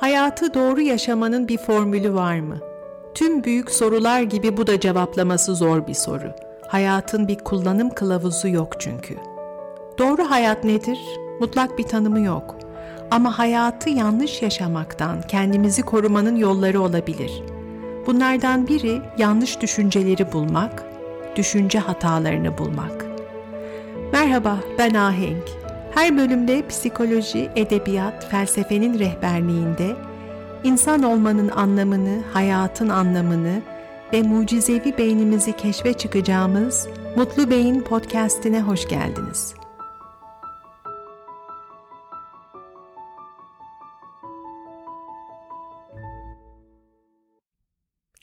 Hayatı doğru yaşamanın bir formülü var mı? Tüm büyük sorular gibi bu da cevaplaması zor bir soru. Hayatın bir kullanım kılavuzu yok çünkü. Doğru hayat nedir? Mutlak bir tanımı yok. Ama hayatı yanlış yaşamaktan kendimizi korumanın yolları olabilir. Bunlardan biri yanlış düşünceleri bulmak, düşünce hatalarını bulmak. Merhaba, ben Ahenk. Her bölümde psikoloji, edebiyat, felsefenin rehberliğinde insan olmanın anlamını, hayatın anlamını ve mucizevi beynimizi keşfe çıkacağımız Mutlu Beyin podcast'ine hoş geldiniz.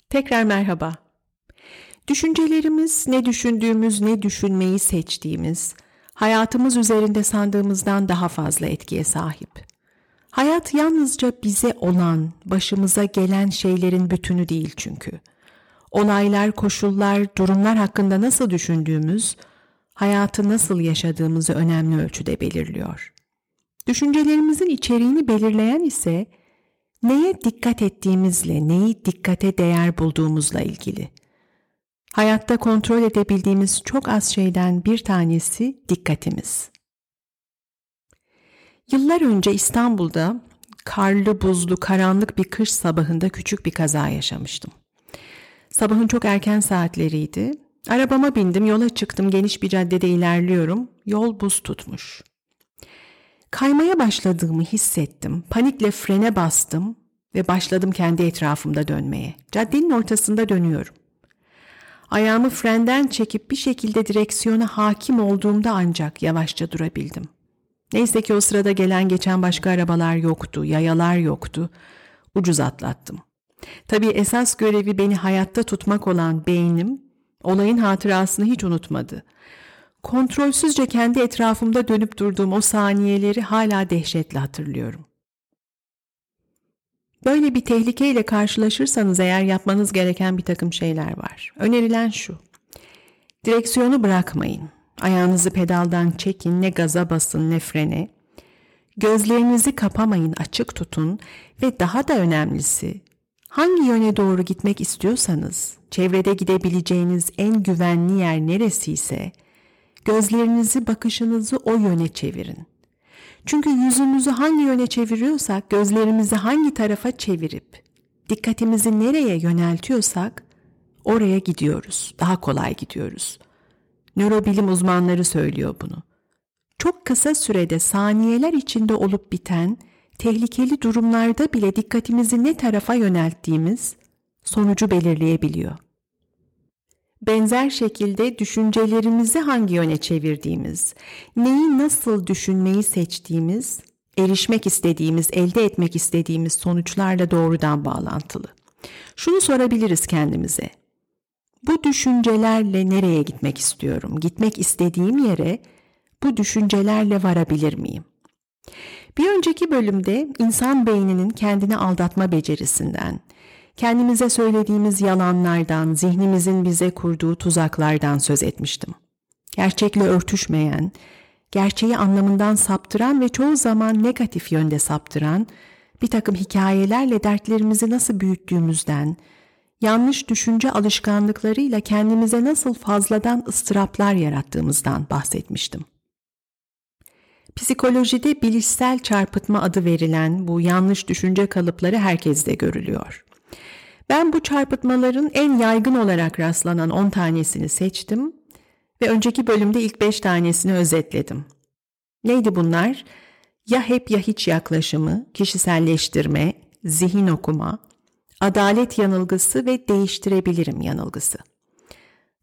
Tekrar merhaba. Düşüncelerimiz ne düşündüğümüz, ne düşünmeyi seçtiğimiz, hayatımız üzerinde sandığımızdan daha fazla etkiye sahip. Hayat yalnızca bize olan, başımıza gelen şeylerin bütünü değil çünkü. Olaylar, koşullar, durumlar hakkında nasıl düşündüğümüz, hayatı nasıl yaşadığımızı önemli ölçüde belirliyor. Düşüncelerimizin içeriğini belirleyen ise neye dikkat ettiğimizle, neyi dikkate değer bulduğumuzla ilgili. Hayatta kontrol edebildiğimiz çok az şeyden bir tanesi dikkatimiz. Yıllar önce İstanbul'da karlı, buzlu, karanlık bir kış sabahında küçük bir kaza yaşamıştım. Sabahın çok erken saatleriydi. Arabama bindim, yola çıktım, geniş bir caddede ilerliyorum. Yol buz tutmuş. Kaymaya başladığımı hissettim. Panikle frene bastım ve başladım kendi etrafımda dönmeye. Caddenin ortasında dönüyorum. Ayağımı frenden çekip bir şekilde direksiyona hakim olduğumda ancak yavaşça durabildim. Neyse ki o sırada gelen geçen başka arabalar yoktu, yayalar yoktu. Ucuz atlattım. Tabii esas görevi beni hayatta tutmak olan beynim, olayın hatırasını hiç unutmadı. Kontrolsüzce kendi etrafımda dönüp durduğum o saniyeleri hala dehşetle hatırlıyorum. Böyle bir tehlikeyle karşılaşırsanız eğer yapmanız gereken bir takım şeyler var. Önerilen şu. Direksiyonu bırakmayın. Ayağınızı pedaldan çekin, ne gaza basın ne frene. Gözlerinizi kapamayın, açık tutun ve daha da önemlisi hangi yöne doğru gitmek istiyorsanız, çevrede gidebileceğiniz en güvenli yer neresiyse gözlerinizi, bakışınızı o yöne çevirin. Çünkü yüzümüzü hangi yöne çeviriyorsak, gözlerimizi hangi tarafa çevirip dikkatimizi nereye yöneltiyorsak oraya gidiyoruz. Daha kolay gidiyoruz. Nörobilim uzmanları söylüyor bunu. Çok kısa sürede saniyeler içinde olup biten tehlikeli durumlarda bile dikkatimizi ne tarafa yönelttiğimiz sonucu belirleyebiliyor. Benzer şekilde düşüncelerimizi hangi yöne çevirdiğimiz, neyi nasıl düşünmeyi seçtiğimiz, erişmek istediğimiz, elde etmek istediğimiz sonuçlarla doğrudan bağlantılı. Şunu sorabiliriz kendimize. Bu düşüncelerle nereye gitmek istiyorum? Gitmek istediğim yere bu düşüncelerle varabilir miyim? Bir önceki bölümde insan beyninin kendini aldatma becerisinden, kendimize söylediğimiz yalanlardan, zihnimizin bize kurduğu tuzaklardan söz etmiştim. Gerçekle örtüşmeyen, gerçeği anlamından saptıran ve çoğu zaman negatif yönde saptıran bir takım hikayelerle dertlerimizi nasıl büyüttüğümüzden, yanlış düşünce alışkanlıklarıyla kendimize nasıl fazladan ıstıraplar yarattığımızdan bahsetmiştim. Psikolojide bilişsel çarpıtma adı verilen bu yanlış düşünce kalıpları herkeste görülüyor. Ben bu çarpıtmaların en yaygın olarak rastlanan 10 tanesini seçtim ve önceki bölümde ilk 5 tanesini özetledim. Neydi bunlar? Ya hep ya hiç yaklaşımı, kişiselleştirme, zihin okuma, adalet yanılgısı ve değiştirebilirim yanılgısı.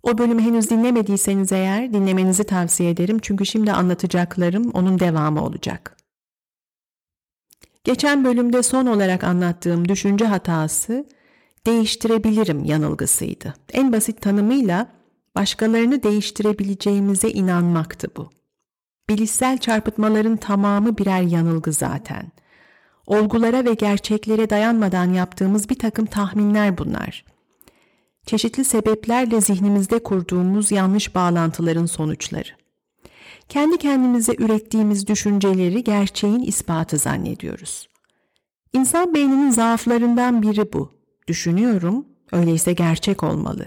O bölümü henüz dinlemediyseniz eğer dinlemenizi tavsiye ederim çünkü şimdi anlatacaklarım onun devamı olacak. Geçen bölümde son olarak anlattığım düşünce hatası değiştirebilirim yanılgısıydı. En basit tanımıyla başkalarını değiştirebileceğimize inanmaktı bu. Bilişsel çarpıtmaların tamamı birer yanılgı zaten. Olgulara ve gerçeklere dayanmadan yaptığımız bir takım tahminler bunlar. Çeşitli sebeplerle zihnimizde kurduğumuz yanlış bağlantıların sonuçları. Kendi kendimize ürettiğimiz düşünceleri gerçeğin ispatı zannediyoruz. İnsan beyninin zaaflarından biri bu. Düşünüyorum, öyleyse gerçek olmalı.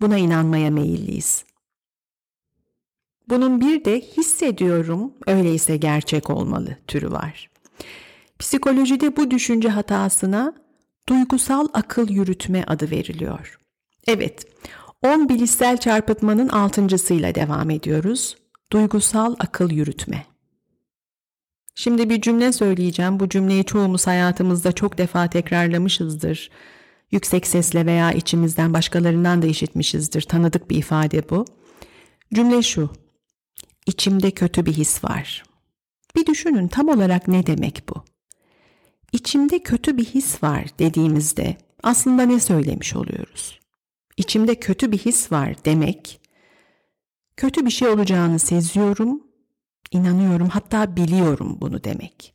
Buna inanmaya meyilliyiz. Bunun bir de hissediyorum, öyleyse gerçek olmalı türü var. Psikolojide bu düşünce hatasına duygusal akıl yürütme adı veriliyor. Evet, 10 bilişsel çarpıtmanın altıncısıyla devam ediyoruz. Duygusal akıl yürütme. Şimdi bir cümle söyleyeceğim. Bu cümleyi çoğumuz hayatımızda çok defa tekrarlamışızdır. Yüksek sesle veya içimizden başkalarından da işitmişizdir. Tanıdık bir ifade bu. Cümle şu. İçimde kötü bir his var. Bir düşünün tam olarak ne demek bu? İçimde kötü bir his var dediğimizde aslında ne söylemiş oluyoruz? İçimde kötü bir his var demek, kötü bir şey olacağını seziyorum, inanıyorum hatta biliyorum bunu demek.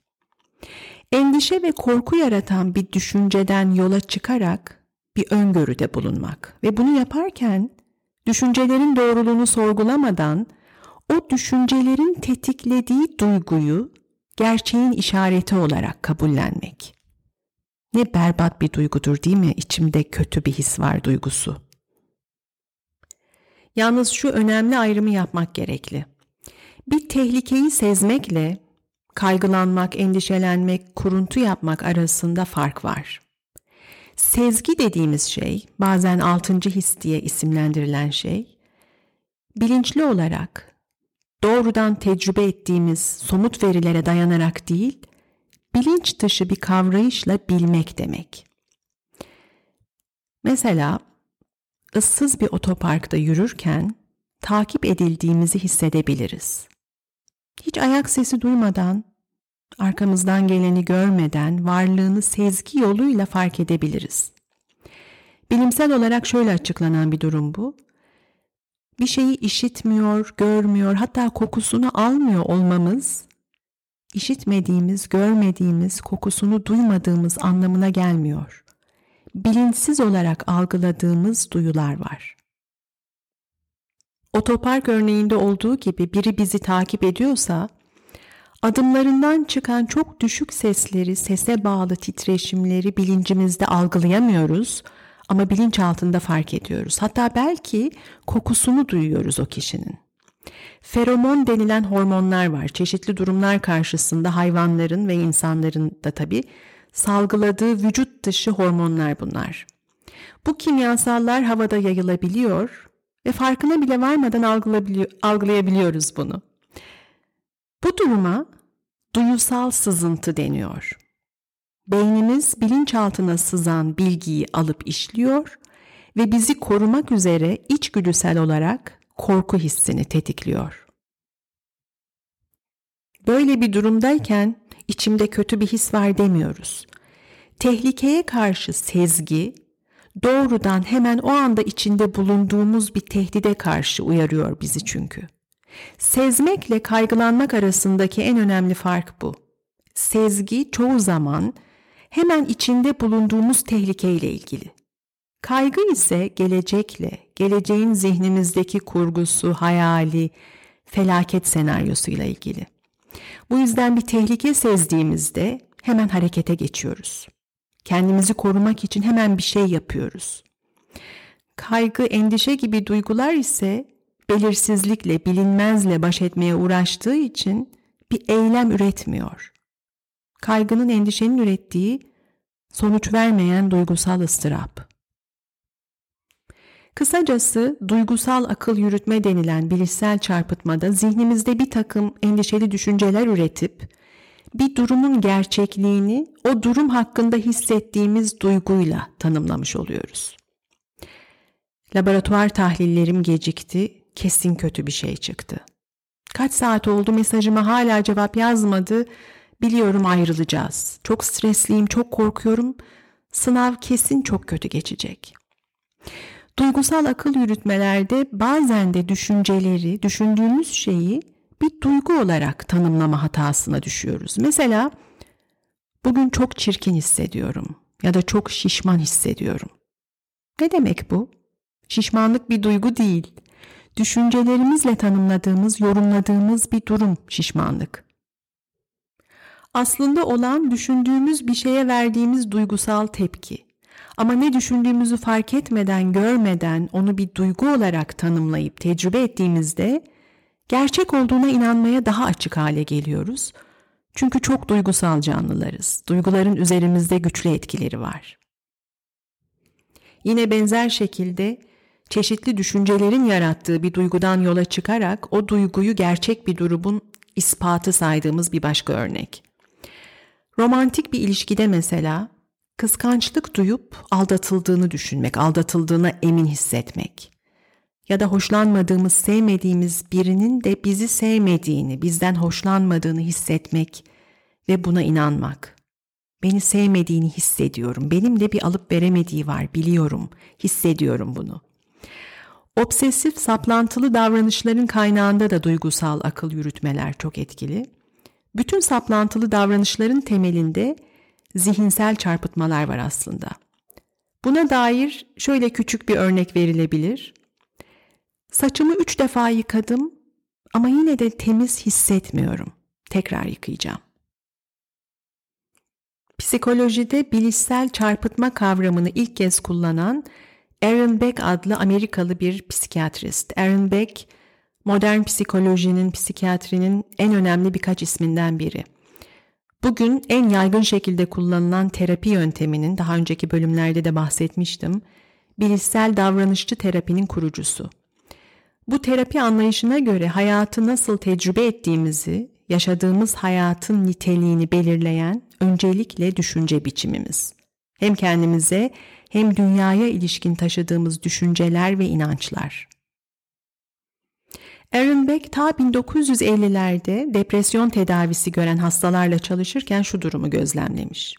Endişe ve korku yaratan bir düşünceden yola çıkarak bir öngörüde bulunmak ve bunu yaparken düşüncelerin doğruluğunu sorgulamadan o düşüncelerin tetiklediği duyguyu gerçeğin işareti olarak kabullenmek. Ne berbat bir duygudur değil mi? İçimde kötü bir his var duygusu. Yalnız şu önemli ayrımı yapmak gerekli. Bir tehlikeyi sezmekle kaygılanmak, endişelenmek, kuruntu yapmak arasında fark var. Sezgi dediğimiz şey, bazen altıncı his diye isimlendirilen şey, bilinçli olarak doğrudan tecrübe ettiğimiz somut verilere dayanarak değil, bilinç dışı bir kavrayışla bilmek demek. Mesela ıssız bir otoparkta yürürken takip edildiğimizi hissedebiliriz. Hiç ayak sesi duymadan, arkamızdan geleni görmeden varlığını sezgi yoluyla fark edebiliriz. Bilimsel olarak şöyle açıklanan bir durum bu. Bir şeyi işitmiyor, görmüyor, hatta kokusunu almıyor olmamız işitmediğimiz, görmediğimiz, kokusunu duymadığımız anlamına gelmiyor. Bilinçsiz olarak algıladığımız duyular var. Otopark örneğinde olduğu gibi biri bizi takip ediyorsa, adımlarından çıkan çok düşük sesleri, sese bağlı titreşimleri bilincimizde algılayamıyoruz ama bilinç altında fark ediyoruz. Hatta belki kokusunu duyuyoruz o kişinin. Feromon denilen hormonlar var. Çeşitli durumlar karşısında hayvanların ve insanların da tabii salgıladığı vücut dışı hormonlar bunlar. Bu kimyasallar havada yayılabiliyor ve farkına bile varmadan algılayabiliyoruz bunu. Bu duruma duyusal sızıntı deniyor. Beynimiz bilinçaltına sızan bilgiyi alıp işliyor ve bizi korumak üzere içgüdüsel olarak korku hissini tetikliyor. Böyle bir durumdayken içimde kötü bir his var demiyoruz. Tehlikeye karşı sezgi doğrudan hemen o anda içinde bulunduğumuz bir tehdide karşı uyarıyor bizi çünkü. Sezmekle kaygılanmak arasındaki en önemli fark bu. Sezgi çoğu zaman hemen içinde bulunduğumuz tehlikeyle ilgili. Kaygı ise gelecekle, geleceğin zihnimizdeki kurgusu, hayali, felaket senaryosuyla ilgili. Bu yüzden bir tehlike sezdiğimizde hemen harekete geçiyoruz. Kendimizi korumak için hemen bir şey yapıyoruz. Kaygı, endişe gibi duygular ise belirsizlikle, bilinmezle baş etmeye uğraştığı için bir eylem üretmiyor. Kaygının, endişenin ürettiği sonuç vermeyen duygusal ıstırap. Kısacası duygusal akıl yürütme denilen bilişsel çarpıtmada zihnimizde bir takım endişeli düşünceler üretip bir durumun gerçekliğini o durum hakkında hissettiğimiz duyguyla tanımlamış oluyoruz. Laboratuvar tahlillerim gecikti, kesin kötü bir şey çıktı. Kaç saat oldu mesajıma hala cevap yazmadı, biliyorum ayrılacağız. Çok stresliyim, çok korkuyorum, sınav kesin çok kötü geçecek. Duygusal akıl yürütmelerde bazen de düşünceleri, düşündüğümüz şeyi bir duygu olarak tanımlama hatasına düşüyoruz. Mesela bugün çok çirkin hissediyorum ya da çok şişman hissediyorum. Ne demek bu? Şişmanlık bir duygu değil. Düşüncelerimizle tanımladığımız, yorumladığımız bir durum şişmanlık. Aslında olan düşündüğümüz bir şeye verdiğimiz duygusal tepki. Ama ne düşündüğümüzü fark etmeden, görmeden onu bir duygu olarak tanımlayıp tecrübe ettiğimizde gerçek olduğuna inanmaya daha açık hale geliyoruz. Çünkü çok duygusal canlılarız. Duyguların üzerimizde güçlü etkileri var. Yine benzer şekilde çeşitli düşüncelerin yarattığı bir duygudan yola çıkarak o duyguyu gerçek bir durumun ispatı saydığımız bir başka örnek. Romantik bir ilişkide mesela kıskançlık duyup aldatıldığını düşünmek, aldatıldığına emin hissetmek ya da hoşlanmadığımız, sevmediğimiz birinin de bizi sevmediğini, bizden hoşlanmadığını hissetmek ve buna inanmak. Beni sevmediğini hissediyorum. Benimle bir alıp veremediği var, biliyorum, hissediyorum bunu. Obsesif, saplantılı davranışların kaynağında da duygusal akıl yürütmeler çok etkili. Bütün saplantılı davranışların temelinde zihinsel çarpıtmalar var aslında. Buna dair şöyle küçük bir örnek verilebilir. Saçımı üç defa yıkadım ama yine de temiz hissetmiyorum. Tekrar yıkayacağım. Psikolojide bilişsel çarpıtma kavramını ilk kez kullanan Aaron Beck adlı Amerikalı bir psikiyatrist. Aaron Beck, modern psikolojinin, psikiyatrinin en önemli birkaç isminden biri. Bugün en yaygın şekilde kullanılan terapi yönteminin, daha önceki bölümlerde de bahsetmiştim, bilişsel davranışçı terapinin kurucusu. Bu terapi anlayışına göre hayatı nasıl tecrübe ettiğimizi, yaşadığımız hayatın niteliğini belirleyen öncelikle düşünce biçimimiz. Hem kendimize hem dünyaya ilişkin taşıdığımız düşünceler ve inançlar. Aaron Beck ta 1950'lerde depresyon tedavisi gören hastalarla çalışırken şu durumu gözlemlemiş.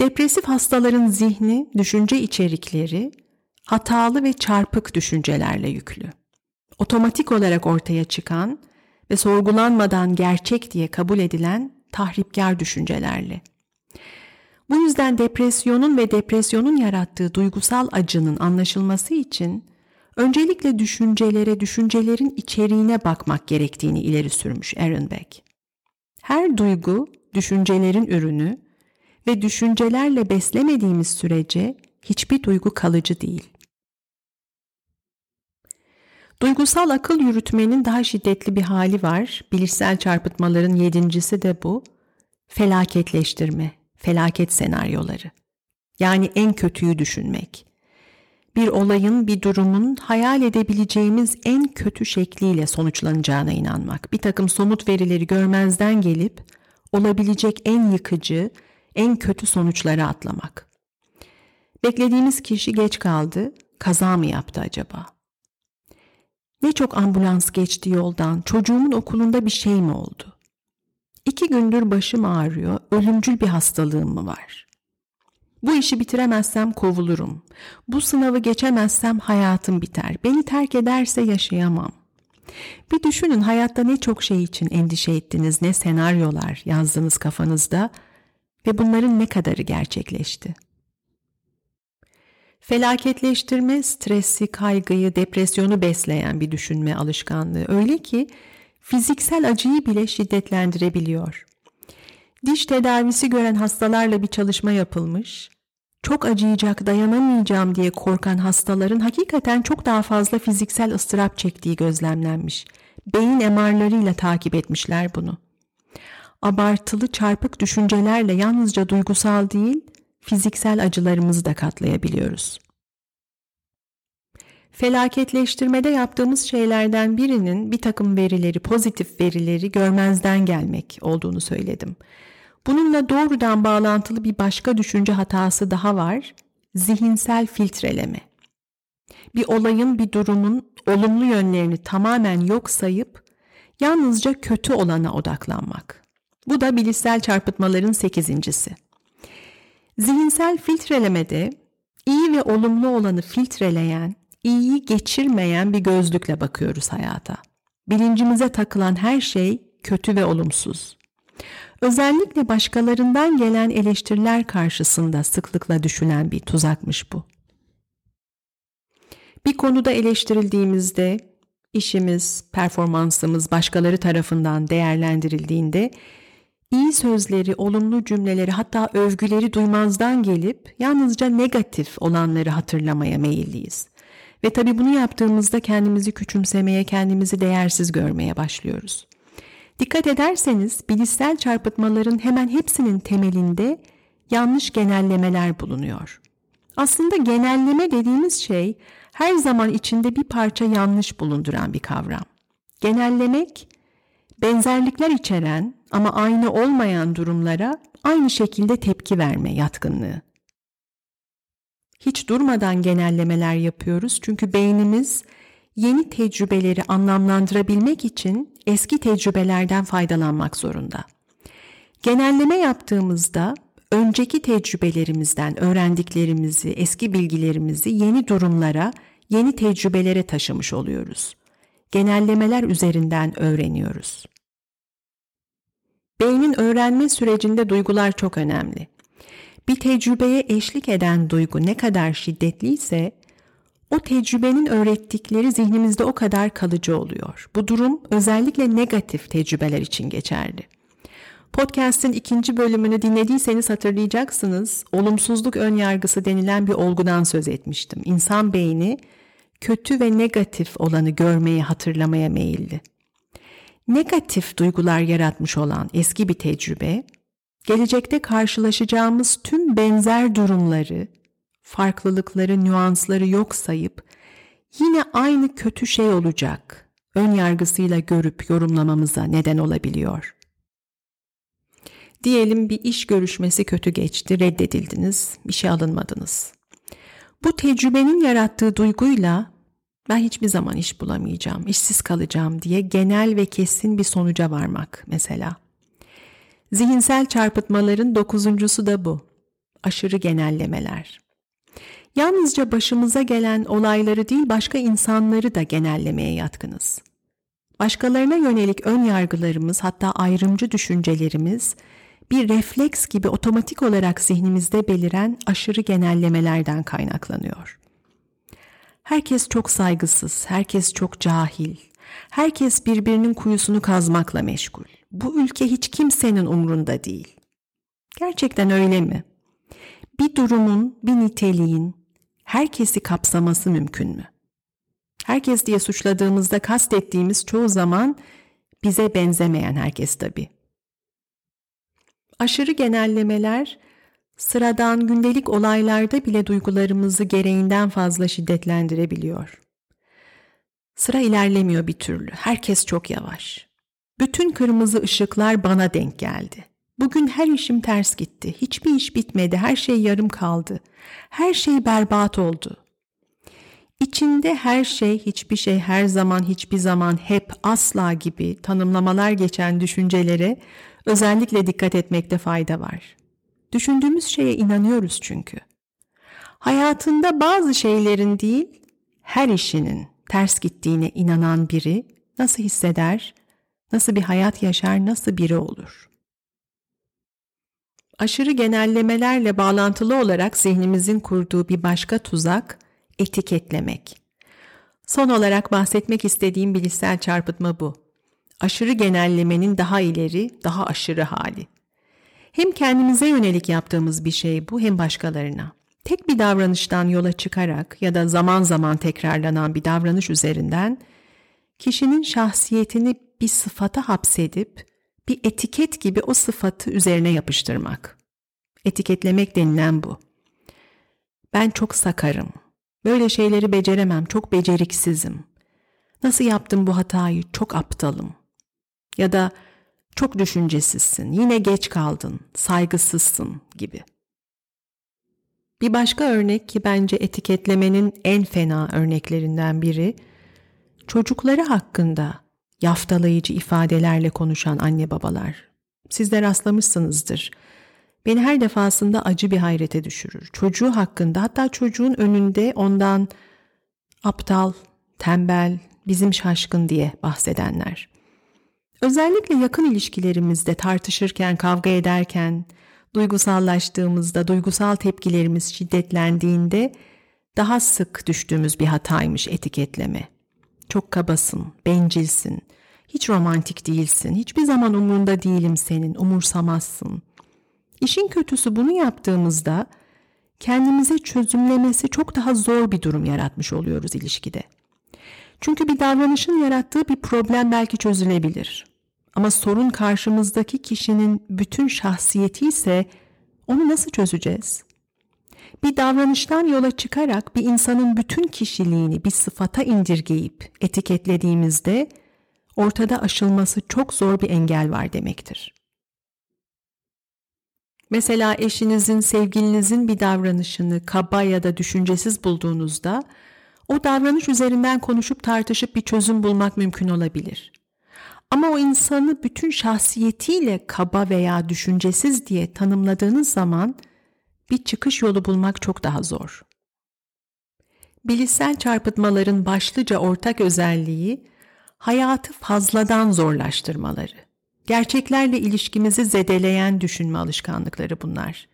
Depresif hastaların zihni, düşünce içerikleri hatalı ve çarpık düşüncelerle yüklü. Otomatik olarak ortaya çıkan ve sorgulanmadan gerçek diye kabul edilen tahripkar düşüncelerle. Bu yüzden depresyonun ve depresyonun yarattığı duygusal acının anlaşılması için öncelikle düşüncelere, düşüncelerin içeriğine bakmak gerektiğini ileri sürmüş Aaron Beck. Her duygu düşüncelerin ürünü ve düşüncelerle beslemediğimiz sürece hiçbir duygu kalıcı değil. Duygusal akıl yürütmenin daha şiddetli bir hali var. Bilişsel çarpıtmaların yedincisi de bu. Felaketleştirme, felaket senaryoları. Yani en kötüyü düşünmek. Bir olayın, bir durumun hayal edebileceğimiz en kötü şekliyle sonuçlanacağına inanmak. Bir takım somut verileri görmezden gelip olabilecek en yıkıcı, en kötü sonuçlara atlamak. Beklediğimiz kişi geç kaldı, kaza mı yaptı acaba? Ne çok ambulans geçti yoldan, çocuğumun okulunda bir şey mi oldu? İki gündür başım ağrıyor, ölümcül bir hastalığım mı var? Bu işi bitiremezsem kovulurum. Bu sınavı geçemezsem hayatım biter. Beni terk ederse yaşayamam. Bir düşünün hayatta ne çok şey için endişe ettiniz, ne senaryolar yazdınız kafanızda ve bunların ne kadarı gerçekleşti? Felaketleştirme, stresi, kaygıyı, depresyonu besleyen bir düşünme alışkanlığı. Öyle ki fiziksel acıyı bile şiddetlendirebiliyor. Diş tedavisi gören hastalarla bir çalışma yapılmış. Çok acıyacak, dayanamayacağım diye korkan hastaların hakikaten çok daha fazla fiziksel ıstırap çektiği gözlemlenmiş. Beyin MR'larıyla takip etmişler bunu. Abartılı çarpık düşüncelerle yalnızca duygusal değil, fiziksel acılarımızı da katlayabiliyoruz. Felaketleştirmede yaptığımız şeylerden birinin bir takım verileri, pozitif verileri görmezden gelmek olduğunu söyledim. Bununla doğrudan bağlantılı bir başka düşünce hatası daha var. Zihinsel filtreleme. Bir olayın, bir durumun olumlu yönlerini tamamen yok sayıp yalnızca kötü olana odaklanmak. Bu da bilişsel çarpıtmaların sekizincisi. Zihinsel filtrelemede iyi ve olumlu olanı filtreleyen, iyiyi geçirmeyen bir gözlükle bakıyoruz hayata. Bilincimize takılan her şey kötü ve olumsuz. Özellikle başkalarından gelen eleştiriler karşısında sıklıkla düşünen bir tuzakmış bu. Bir konuda eleştirildiğimizde işimiz, performansımız başkaları tarafından değerlendirildiğinde iyi sözleri, olumlu cümleleri hatta övgüleri duymazdan gelip yalnızca negatif olanları hatırlamaya meyilliyiz. Ve tabii bunu yaptığımızda kendimizi küçümsemeye, kendimizi değersiz görmeye başlıyoruz. Dikkat ederseniz bilişsel çarpıtmaların hemen hepsinin temelinde yanlış genellemeler bulunuyor. Aslında genelleme dediğimiz şey her zaman içinde bir parça yanlış bulunduran bir kavram. Genellemek benzerlikler içeren ama aynı olmayan durumlara aynı şekilde tepki verme yatkınlığı. Hiç durmadan genellemeler yapıyoruz çünkü beynimiz yeni tecrübeleri anlamlandırabilmek için eski tecrübelerden faydalanmak zorunda. Genelleme yaptığımızda önceki tecrübelerimizden öğrendiklerimizi, eski bilgilerimizi yeni durumlara, yeni tecrübelere taşımış oluyoruz. Genellemeler üzerinden öğreniyoruz. Beynin öğrenme sürecinde duygular çok önemli. Bir tecrübeye eşlik eden duygu ne kadar şiddetliyse o tecrübenin öğrettikleri zihnimizde o kadar kalıcı oluyor. Bu durum özellikle negatif tecrübeler için geçerli. Podcast'in ikinci bölümünü dinlediyseniz hatırlayacaksınız. Olumsuzluk ön yargısı denilen bir olgudan söz etmiştim. İnsan beyni kötü ve negatif olanı görmeye, hatırlamaya meyilli. Negatif duygular yaratmış olan eski bir tecrübe, gelecekte karşılaşacağımız tüm benzer durumları, farklılıkları, nüansları yok sayıp yine aynı kötü şey olacak ön yargısıyla görüp yorumlamamıza neden olabiliyor. Diyelim bir iş görüşmesi kötü geçti, reddedildiniz, işe alınmadınız. Bu tecrübenin yarattığı duyguyla ben hiçbir zaman iş bulamayacağım, işsiz kalacağım diye genel ve kesin bir sonuca varmak mesela. Zihinsel çarpıtmaların dokuzuncusu da bu. Aşırı genellemeler. Yalnızca başımıza gelen olayları değil başka insanları da genellemeye yatkınız. Başkalarına yönelik ön yargılarımız hatta ayrımcı düşüncelerimiz bir refleks gibi otomatik olarak zihnimizde beliren aşırı genellemelerden kaynaklanıyor. Herkes çok saygısız, herkes çok cahil, herkes birbirinin kuyusunu kazmakla meşgul. Bu ülke hiç kimsenin umrunda değil. Gerçekten öyle mi? Bir durumun, bir niteliğin herkesi kapsaması mümkün mü? Herkes diye suçladığımızda kastettiğimiz çoğu zaman bize benzemeyen herkes tabii. Aşırı genellemeler sıradan gündelik olaylarda bile duygularımızı gereğinden fazla şiddetlendirebiliyor. Sıra ilerlemiyor bir türlü. Herkes çok yavaş. Bütün kırmızı ışıklar bana denk geldi. Bugün her işim ters gitti. Hiçbir iş bitmedi. Her şey yarım kaldı. Her şey berbat oldu. İçinde her şey, hiçbir şey, her zaman, hiçbir zaman, hep, asla gibi tanımlamalar geçen düşüncelere özellikle dikkat etmekte fayda var. Düşündüğümüz şeye inanıyoruz çünkü. Hayatında bazı şeylerin değil, her işinin ters gittiğine inanan biri nasıl hisseder, nasıl bir hayat yaşar, nasıl biri olur? Aşırı genellemelerle bağlantılı olarak zihnimizin kurduğu bir başka tuzak etiketlemek. Son olarak bahsetmek istediğim bilişsel çarpıtma bu. Aşırı genellemenin daha ileri, daha aşırı hali. Hem kendimize yönelik yaptığımız bir şey bu hem başkalarına. Tek bir davranıştan yola çıkarak ya da zaman zaman tekrarlanan bir davranış üzerinden kişinin şahsiyetini bir sıfata hapsedip bir etiket gibi o sıfatı üzerine yapıştırmak. Etiketlemek denilen bu. Ben çok sakarım. Böyle şeyleri beceremem, çok beceriksizim. Nasıl yaptım bu hatayı? Çok aptalım. Ya da çok düşüncesizsin, yine geç kaldın, saygısızsın gibi. Bir başka örnek ki bence etiketlemenin en fena örneklerinden biri, çocukları hakkında yaftalayıcı ifadelerle konuşan anne babalar. Siz de rastlamışsınızdır. Beni her defasında acı bir hayrete düşürür. Çocuğu hakkında hatta çocuğun önünde ondan aptal, tembel, bizim şaşkın diye bahsedenler. Özellikle yakın ilişkilerimizde tartışırken, kavga ederken, duygusallaştığımızda, duygusal tepkilerimiz şiddetlendiğinde daha sık düştüğümüz bir hataymış etiketleme. Çok kabasın, bencilsin, Hiç romantik değilsin. Hiçbir zaman umurunda değilim senin. Umursamazsın. İşin kötüsü bunu yaptığımızda kendimize çözümlemesi çok daha zor bir durum yaratmış oluyoruz ilişkide. Çünkü bir davranışın yarattığı bir problem belki çözülebilir. Ama sorun karşımızdaki kişinin bütün şahsiyeti ise onu nasıl çözeceğiz? Bir davranıştan yola çıkarak bir insanın bütün kişiliğini bir sıfata indirgeyip etiketlediğimizde ortada aşılması çok zor bir engel var demektir. Mesela eşinizin, sevgilinizin bir davranışını kaba ya da düşüncesiz bulduğunuzda o davranış üzerinden konuşup tartışıp bir çözüm bulmak mümkün olabilir. Ama o insanı bütün şahsiyetiyle kaba veya düşüncesiz diye tanımladığınız zaman bir çıkış yolu bulmak çok daha zor. Bilişsel çarpıtmaların başlıca ortak özelliği hayatı fazladan zorlaştırmaları. Gerçeklerle ilişkimizi zedeleyen düşünme alışkanlıkları bunlar.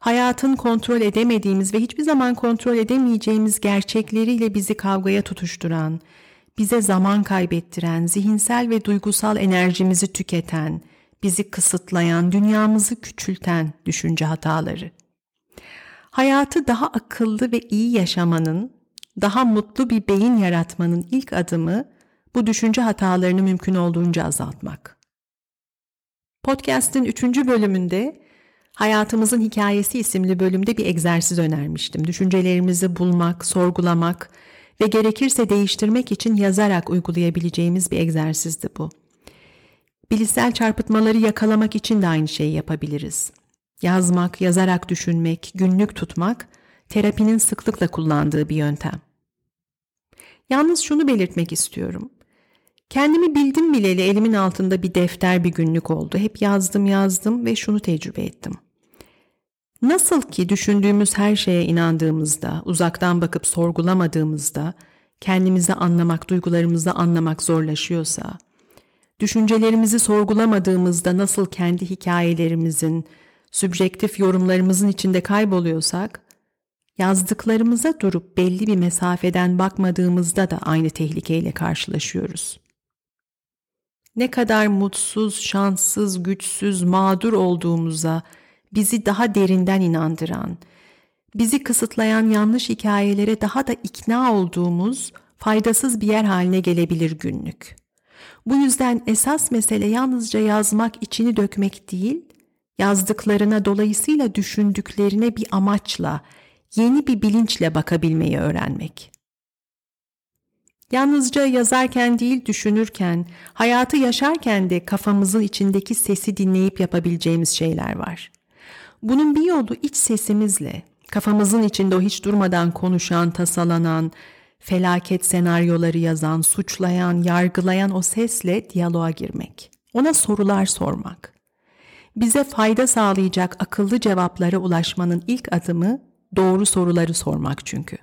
Hayatın kontrol edemediğimiz ve hiçbir zaman kontrol edemeyeceğimiz gerçekleriyle bizi kavgaya tutuşturan, bize zaman kaybettiren, zihinsel ve duygusal enerjimizi tüketen, bizi kısıtlayan, dünyamızı küçülten düşünce hataları. Hayatı daha akıllı ve iyi yaşamanın, daha mutlu bir beyin yaratmanın ilk adımı bu düşünce hatalarını mümkün olduğunca azaltmak. Podcast'in 3. bölümünde Hayatımızın Hikayesi isimli bölümde bir egzersiz önermiştim. Düşüncelerimizi bulmak, sorgulamak ve gerekirse değiştirmek için yazarak uygulayabileceğimiz bir egzersizdi bu. Bilişsel çarpıtmaları yakalamak için de aynı şeyi yapabiliriz. Yazmak, yazarak düşünmek, günlük tutmak terapinin sıklıkla kullandığı bir yöntem. Yalnız şunu belirtmek istiyorum. Kendimi bildim bileli elimin altında bir defter bir günlük oldu. Hep yazdım yazdım ve şunu tecrübe ettim. Nasıl ki düşündüğümüz her şeye inandığımızda, uzaktan bakıp sorgulamadığımızda, kendimizi anlamak, duygularımızı anlamak zorlaşıyorsa, düşüncelerimizi sorgulamadığımızda nasıl kendi hikayelerimizin, sübjektif yorumlarımızın içinde kayboluyorsak, yazdıklarımıza durup belli bir mesafeden bakmadığımızda da aynı tehlikeyle karşılaşıyoruz. Ne kadar mutsuz, şanssız, güçsüz, mağdur olduğumuza bizi daha derinden inandıran, bizi kısıtlayan yanlış hikayelere daha da ikna olduğumuz faydasız bir yer haline gelebilir günlük. Bu yüzden esas mesele yalnızca yazmak, içini dökmek değil, yazdıklarına dolayısıyla düşündüklerine bir amaçla, yeni bir bilinçle bakabilmeyi öğrenmek. Yalnızca yazarken değil düşünürken, hayatı yaşarken de kafamızın içindeki sesi dinleyip yapabileceğimiz şeyler var. Bunun bir yolu iç sesimizle, kafamızın içinde o hiç durmadan konuşan, tasalanan, felaket senaryoları yazan, suçlayan, yargılayan o sesle diyaloğa girmek. Ona sorular sormak. Bize fayda sağlayacak akıllı cevaplara ulaşmanın ilk adımı doğru soruları sormak çünkü.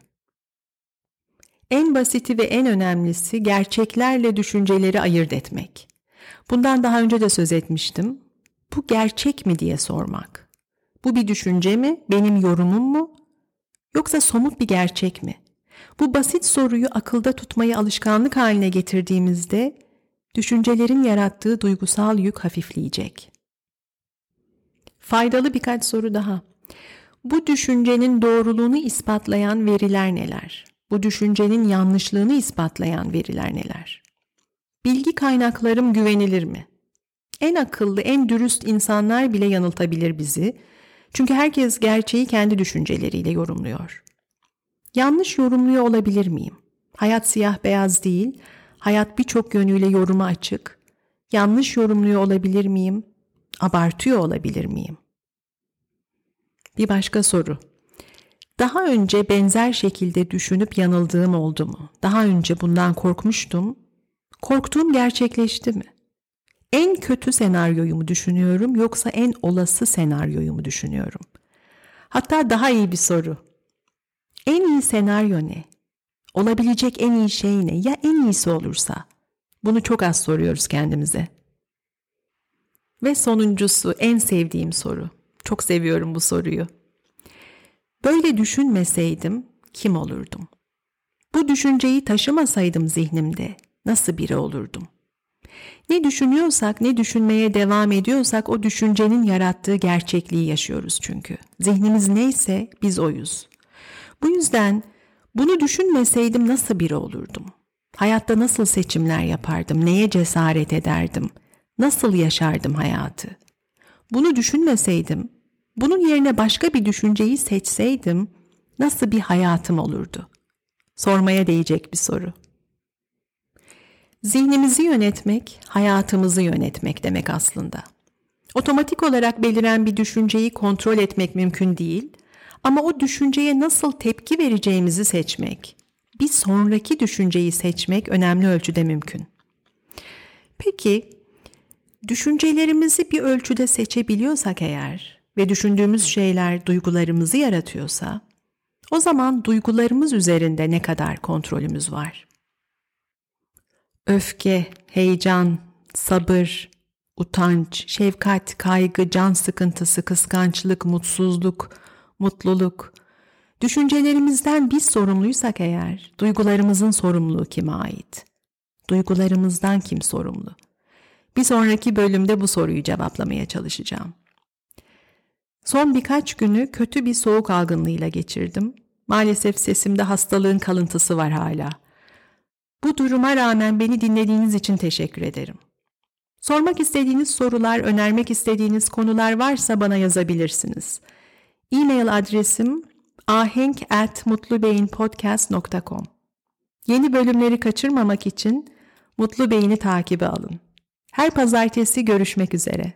En basiti ve en önemlisi gerçeklerle düşünceleri ayırt etmek. Bundan daha önce de söz etmiştim. Bu gerçek mi diye sormak. Bu bir düşünce mi, benim yorumum mu? Yoksa somut bir gerçek mi? Bu basit soruyu akılda tutmayı alışkanlık haline getirdiğimizde düşüncelerin yarattığı duygusal yük hafifleyecek. Faydalı birkaç soru daha. Bu düşüncenin doğruluğunu ispatlayan veriler neler? Bu düşüncenin yanlışlığını ispatlayan veriler neler? Bilgi kaynaklarım güvenilir mi? En akıllı, en dürüst insanlar bile yanıltabilir bizi. Çünkü herkes gerçeği kendi düşünceleriyle yorumluyor. Yanlış yorumluyor olabilir miyim? Hayat siyah beyaz değil, hayat birçok yönüyle yoruma açık. Yanlış yorumluyor olabilir miyim? Abartıyor olabilir miyim? Bir başka soru. Daha önce benzer şekilde düşünüp yanıldığım oldu mu? Daha önce bundan korkmuştum. Korktuğum gerçekleşti mi? En kötü senaryoyu mu düşünüyorum yoksa en olası senaryoyu mu düşünüyorum? Hatta daha iyi bir soru. En iyi senaryo ne? Olabilecek en iyi şey ne? Ya en iyisi olursa? Bunu çok az soruyoruz kendimize. Ve sonuncusu en sevdiğim soru. Çok seviyorum bu soruyu. Böyle düşünmeseydim kim olurdum? Bu düşünceyi taşımasaydım zihnimde nasıl biri olurdum? Ne düşünüyorsak, ne düşünmeye devam ediyorsak o düşüncenin yarattığı gerçekliği yaşıyoruz çünkü. Zihnimiz neyse biz oyuz. Bu yüzden bunu düşünmeseydim nasıl biri olurdum? Hayatta nasıl seçimler yapardım? Neye cesaret ederdim? Nasıl yaşardım hayatı? Bunu düşünmeseydim, bunun yerine başka bir düşünceyi seçseydim nasıl bir hayatım olurdu? Sormaya değecek bir soru. Zihnimizi yönetmek, hayatımızı yönetmek demek aslında. Otomatik olarak beliren bir düşünceyi kontrol etmek mümkün değil ama o düşünceye nasıl tepki vereceğimizi seçmek, bir sonraki düşünceyi seçmek önemli ölçüde mümkün. Peki, düşüncelerimizi bir ölçüde seçebiliyorsak eğer ve düşündüğümüz şeyler duygularımızı yaratıyorsa, o zaman duygularımız üzerinde ne kadar kontrolümüz var? Öfke, heyecan, sabır, utanç, şefkat, kaygı, can sıkıntısı, kıskançlık, mutsuzluk, mutluluk. Düşüncelerimizden biz sorumluysak eğer, duygularımızın sorumluluğu kime ait? Duygularımızdan kim sorumlu? Bir sonraki bölümde bu soruyu cevaplamaya çalışacağım. Son birkaç günü kötü bir soğuk algınlığıyla geçirdim. Maalesef sesimde hastalığın kalıntısı var hala. Bu duruma rağmen beni dinlediğiniz için teşekkür ederim. Sormak istediğiniz sorular, önermek istediğiniz konular varsa bana yazabilirsiniz. E-mail adresim ahenk@mutlubeyinpodcast.com. Yeni bölümleri kaçırmamak için Mutlu Beyin'i takibe alın. Her pazartesi görüşmek üzere.